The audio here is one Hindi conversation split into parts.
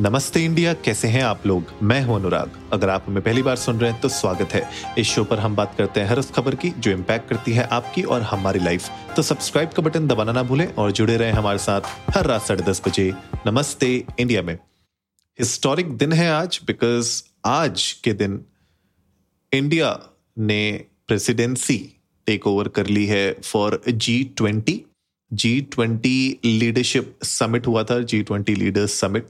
नमस्ते इंडिया, कैसे हैं आप लोग? मैं हूँ अनुराग। अगर आप हमें पहली बार सुन रहे हैं तो स्वागत है। इस शो पर हम बात करते हैं हर उस खबर की, जो इम्पैक्ट करती है आपकी और हमारी लाइफ तो सब्सक्राइब का बटन दबाना ना भूलें और जुड़े रहें हमारे साथ हर रात साढ़े दस बजे। नमस्ते इंडिया में। हिस्टोरिक दिन है आज बिकॉज़ आज के दिन इंडिया ने प्रेसिडेंसी टेक ओवर कर ली है for G twenty G twenty leadership summit हुआ था जी ट्वेंटी लीडर्स समिट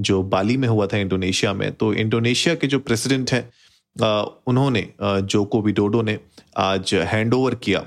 जो बाली में हुआ था इंडोनेशिया में। तो इंडोनेशिया के जो प्रेसिडेंट हैं उन्होंने जोको विडोडो ने आज हैंड ओवर किया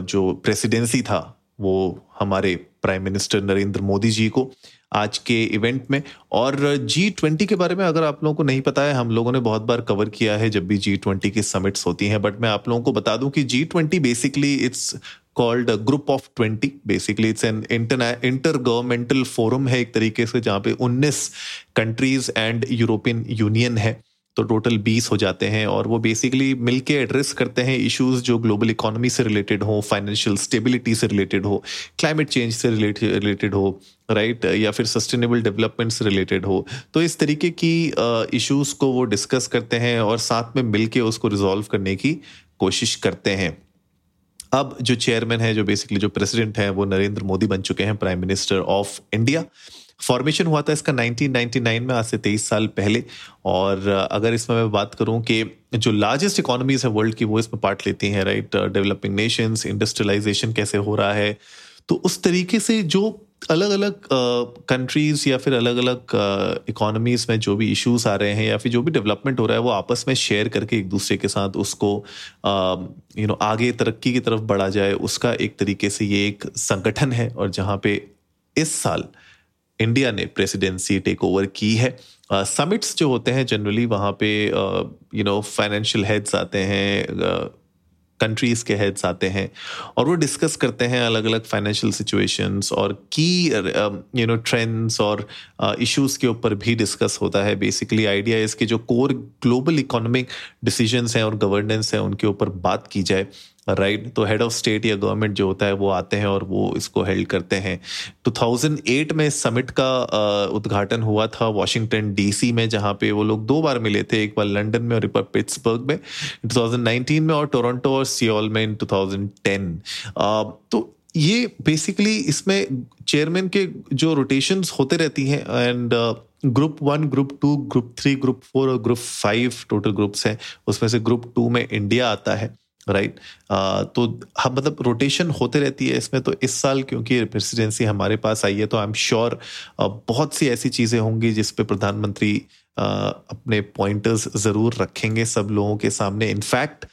जो प्रेसिडेंसी था, वो हमारे प्राइम मिनिस्टर नरेंद्र मोदी जी को आज के इवेंट में। और जी ट्वेंटी के बारे में अगर आप लोगों को नहीं पता है, हम लोगों ने बहुत बार कवर किया है जब भी जी ट्वेंटी की समिट्स होती हैं। बट मैं आप लोगों को बता दूँ कि G twenty basically it's called group of twenty basically it's an intergovernmental forum है एक तरीके से, जहाँ पे 19 कंट्रीज़ एंड यूरोपियन यूनियन है। तो टोटल बीस हो जाते हैं और वो बेसिकली मिलके एड्रेस करते हैं इश्यूज़ जो ग्लोबल इकोनॉमी से रिलेटेड हो फाइनेंशियल स्टेबिलिटी से रिलेटेड हो क्लाइमेट चेंज से रिलेटेड हो राइट right? या फिर सस्टेनेबल डेवलपमेंट से रिलेटेड हो। तो इस तरीके की इश्यूज़ को वो डिस्कस करते हैं और साथ में मिलके उसको रिजॉल्व करने की कोशिश करते हैं। अब जो चेयरमैन है, जो बेसिकली जो प्रेसिडेंट है, वो नरेंद्र मोदी बन चुके हैं prime minister of India formation हुआ था इसका 1999 में, आज से तेईस साल पहले। और अगर इसमें मैं बात करूँ कि जो लार्जेस्ट इकोनॉमीज है वर्ल्ड की, वो इसमें पार्ट लेती हैं राइट डेवलपिंग नेशंस इंडस्ट्रियलाइजेशन कैसे हो रहा है? तो उस तरीके से जो अलग अलग कंट्रीज़ या फिर अलग अलग इकोनॉमीज में जो भी इश्यूज़ आ रहे हैं या फिर जो भी डेवलपमेंट हो रहा है वो आपस में शेयर करके एक दूसरे के साथ उसको यू नो आगे तरक्की की तरफ़ बढ़ा जाए उसका एक तरीके से ये एक संगठन है और जहाँ पे इस साल इंडिया ने प्रेसिडेंसी टेक ओवर की है। समिट्स uh, जो होते हैं जनरली वहाँ पे यू नो फाइनेंशियल हेड्स आते हैं कंट्रीज़ के हेड्स आते हैं और वो डिस्कस करते हैं अलग अलग फाइनेंशियल सिचुएशंस और की यू नो ट्रेंड्स और इश्यूज़ uh, के ऊपर भी डिस्कस होता है। बेसिकली आइडिया इसके जो कोर ग्लोबल इकोनॉमिक डिसीजंस हैं और गवर्नेंस हैं उनके ऊपर बात की जाए। राइट तो हेड ऑफ़ स्टेट या गवर्नमेंट जो होता है, वो आते हैं और वो इसको हेल्ड करते हैं। 2008 में समिट का उद्घाटन हुआ था वॉशिंगटन डीसी में, जहाँ पे वो लोग दो बार मिले थे, एक बार लंदन में और एक बार पिट्सबर्ग में। 2019 में और टोरंटो और सियोल में इन 2010 तो ये बेसिकली इसमें चेयरमैन के जो रोटेशंस होते रहती हैं and group one group two group three group four और ग्रुप फाइव टोटल ग्रुप्स हैं। उसमें से ग्रुप टू में इंडिया आता है। राइट तो हम मतलब रोटेशन होते रहती है इसमें तो इस साल क्योंकि प्रेसिडेंसी हमारे पास आई है तो आई एम श्योर बहुत सी ऐसी चीज़ें होंगी जिसपे प्रधानमंत्री अपने पॉइंटर्स ज़रूर रखेंगे सब लोगों के सामने. इनफैक्ट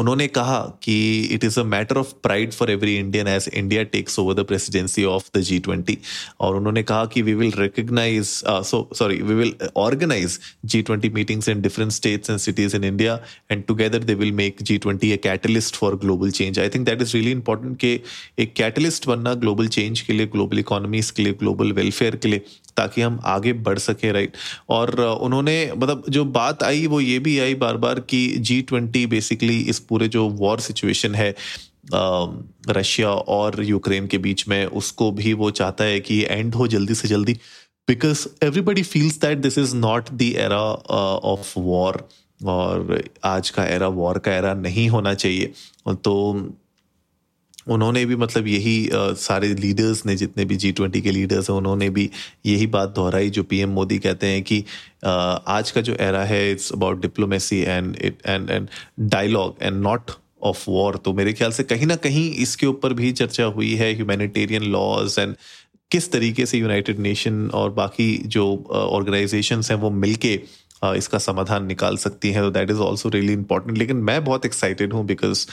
उन्होंने कहा कि it is a matter of pride for every Indian as India takes over the presidency of the G twenty और उन्होंने कहा कि we will recognise so sorry we will organise G twenty meetings in different states and cities in India and together they will make G twenty a catalyst for global change I think that is really important कि एक कैटलिस्ट बनना ग्लोबल चेंज के लिए ग्लोबल इकोनॉमीज के लिए ग्लोबल वेलफेयर के लिए ताकि हम आगे बढ़ सके राइट और उन्होंने मतलब जो बात आई वो ये भी आई बार बार कि जी ट्वेंटी बेसिकली इस पूरे जो वॉर सिचुएशन है रशिया और यूक्रेन के बीच में, उसको भी वो चाहता है कि एंड हो जल्दी से जल्दी because everybody feels that this is not the era of war और आज का एरा वॉर का एरा नहीं होना चाहिए। तो उन्होंने भी मतलब यही आ, सारे लीडर्स ने जितने भी जी ट्वेंटी के लीडर्स हैं उन्होंने भी यही बात दोहराई जो पीएम मोदी कहते हैं कि आ, आज का जो एरा है it's about diplomacy and and and dialogue and not of war तो मेरे ख्याल से कहीं ना कहीं इसके ऊपर भी चर्चा हुई है ह्यूमैनिटेरियन लॉज एंड किस तरीके से यूनाइटेड नेशन और बाकी जो ऑर्गेनाइजेशंस हैं वो मिलके इसका समाधान निकाल सकती हैं तो that is also really important लेकिन मैं बहुत एक्साइटेड हूँ बिकॉज़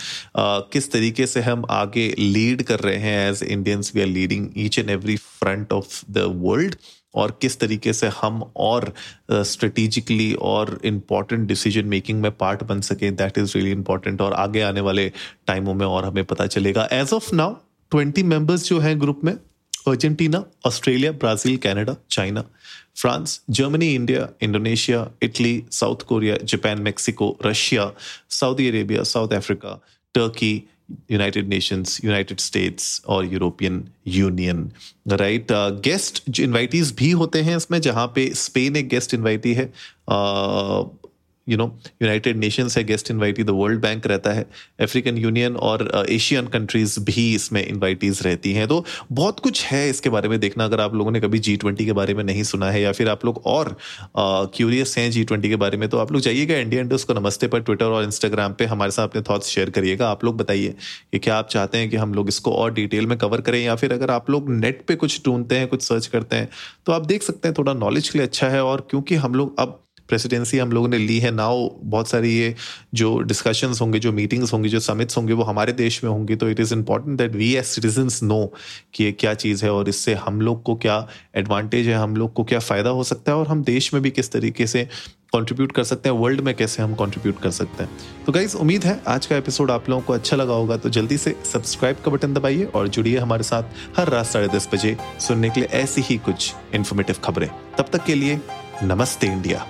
किस तरीके से हम आगे लीड कर रहे हैं as Indians we are leading each and every front of the world और किस तरीके से हम और स्ट्रेटिजिकली uh, और इंपॉर्टेंट डिसीज़न मेकिंग में पार्ट बन सके दैट इज़ रियली इंपॉर्टेंट और आगे आने वाले टाइमों में और हमें पता चलेगा. As of now twenty members जो हैं ग्रुप में Argentina Australia Brazil Canada China France Germany India Indonesia Italy South Korea Japan Mexico Russia Saudi Arabia South Africa Turkey United Nations United States और European Union right guest invitees भी होते हैं इसमें जहाँ पे स्पेन एक गेस्ट इन्वाइटी है। Uh, you know United Nations है guest invitee the World Bank रहता है अफ्रीकन यूनियन और एशियन uh, कंट्रीज़ भी इसमें इनवाइटीज रहती हैं। तो बहुत कुछ है इसके बारे में देखना अगर आप लोगों ने कभी जी ट्वेंटी के बारे में नहीं सुना है या फिर आप लोग और क्यूरियस uh, हैं जी ट्वेंटी के बारे में तो आप लोग जाइएगा इंडिया इंडस्ट को नमस्ते पर ट्विटर और इंस्टाग्राम पर हमारे साथ अपने थॉट्स शेयर करिएगा। आप लोग बताइए कि क्या आप चाहते हैं कि हम लोग इसको और डिटेल में कवर करें या फिर अगर आप लोग नेट पर कुछ ढूंढते हैं कुछ सर्च करते हैं तो आप देख सकते हैं थोड़ा नॉलेज के लिए अच्छा है और क्योंकि हम लोग अब प्रेसिडेंसी हम लोगों ने ली है नाउ बहुत सारी ये जो डिस्कशंस होंगे, जो मीटिंग्स होंगी, जो समिट्स होंगे, वो हमारे देश में होंगी तो it is important that we as citizen know कि ये क्या चीज़ है और इससे हम लोग को क्या एडवांटेज है, हम लोग को क्या फ़ायदा हो सकता है और हम देश में भी किस तरीके से कंट्रीब्यूट कर सकते हैं वर्ल्ड में कैसे हम कंट्रीब्यूट कर सकते हैं। तो गाइज़ उम्मीद है आज का एपिसोड आप लोगों को अच्छा लगा होगा तो जल्दी से सब्सक्राइब का बटन दबाइए और जुड़िए हमारे साथ हर रात साढ़े दस बजे सुनने के लिए ऐसी ही कुछ इन्फॉर्मेटिव खबरें। तब तक के लिए नमस्ते इंडिया।